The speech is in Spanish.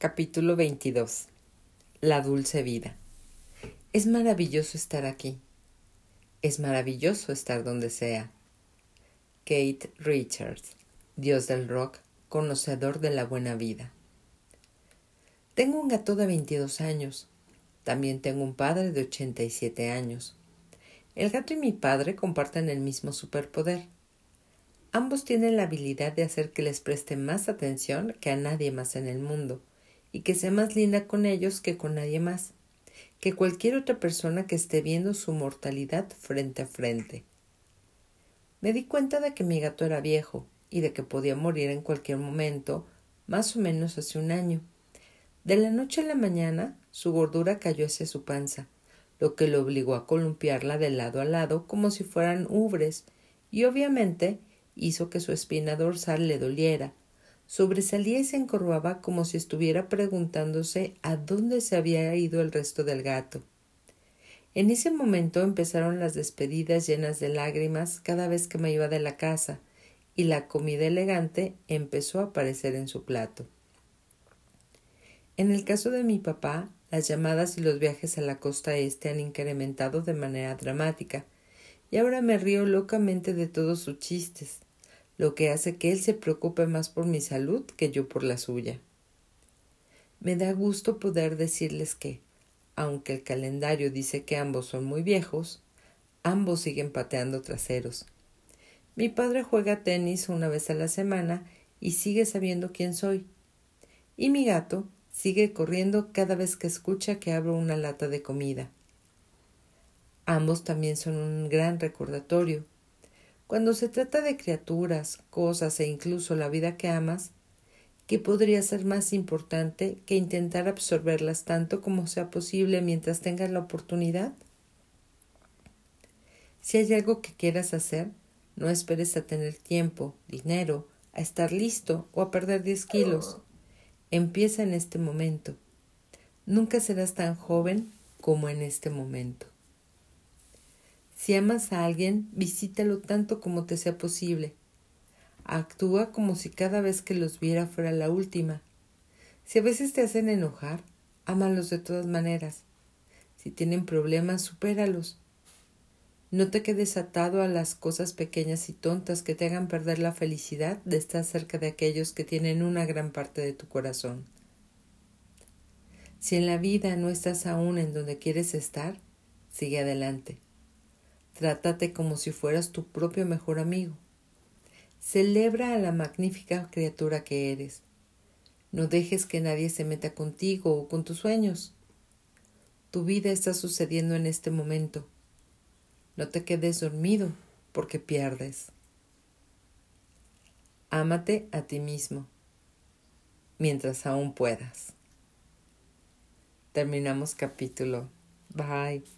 Capítulo 22 La dulce vida. Es maravilloso estar aquí. Es maravilloso estar donde sea. Kate Richards, Dios del rock, conocedor de la buena vida. Tengo un gato de 22 años. También tengo un padre de 87 años. El gato y mi padre comparten el mismo superpoder. Ambos tienen la habilidad de hacer que les preste más atención que a nadie más en el mundo y que sea más linda con ellos que con nadie más, que cualquier otra persona que esté viendo su mortalidad frente a frente. Me di cuenta de que mi gato era viejo y de que podía morir en cualquier momento, más o menos hace un año. De la noche a la mañana su gordura cayó hacia su panza, lo que lo obligó a columpiarla de lado a lado como si fueran ubres, y obviamente hizo que su espina dorsal le doliera, sobresalía y se encorvaba como si estuviera preguntándose a dónde se había ido el resto del gato. En ese momento empezaron las despedidas llenas de lágrimas cada vez que me iba de la casa, y la comida elegante empezó a aparecer en su plato. En el caso de mi papá, las llamadas y los viajes a la costa este han incrementado de manera dramática, y ahora me río locamente de todos sus chistes lo que hace que él se preocupe más por mi salud que yo por la suya. Me da gusto poder decirles que, aunque el calendario dice que ambos son muy viejos, ambos siguen pateando traseros. Mi padre juega tenis una vez a la semana y sigue sabiendo quién soy. Y mi gato sigue corriendo cada vez que escucha que abro una lata de comida. Ambos también son un gran recordatorio cuando se trata de criaturas, cosas e incluso la vida que amas, ¿qué podría ser más importante que intentar absorberlas tanto como sea posible mientras tengas la oportunidad? Si hay algo que quieras hacer, no esperes a tener tiempo, dinero, a estar listo o a perder diez kilos. Empieza en este momento. Nunca serás tan joven como en este momento. Si amas a alguien, visítalo tanto como te sea posible. Actúa como si cada vez que los viera fuera la última. Si a veces te hacen enojar, ámalos de todas maneras. Si tienen problemas, supéralos. No te quedes atado a las cosas pequeñas y tontas que te hagan perder la felicidad de estar cerca de aquellos que tienen una gran parte de tu corazón. Si en la vida no estás aún en donde quieres estar, sigue adelante. Trátate como si fueras tu propio mejor amigo. Celebra a la magnífica criatura que eres. No dejes que nadie se meta contigo o con tus sueños. Tu vida está sucediendo en este momento. No te quedes dormido porque pierdes. Ámate a ti mismo mientras aún puedas. Terminamos capítulo. Bye.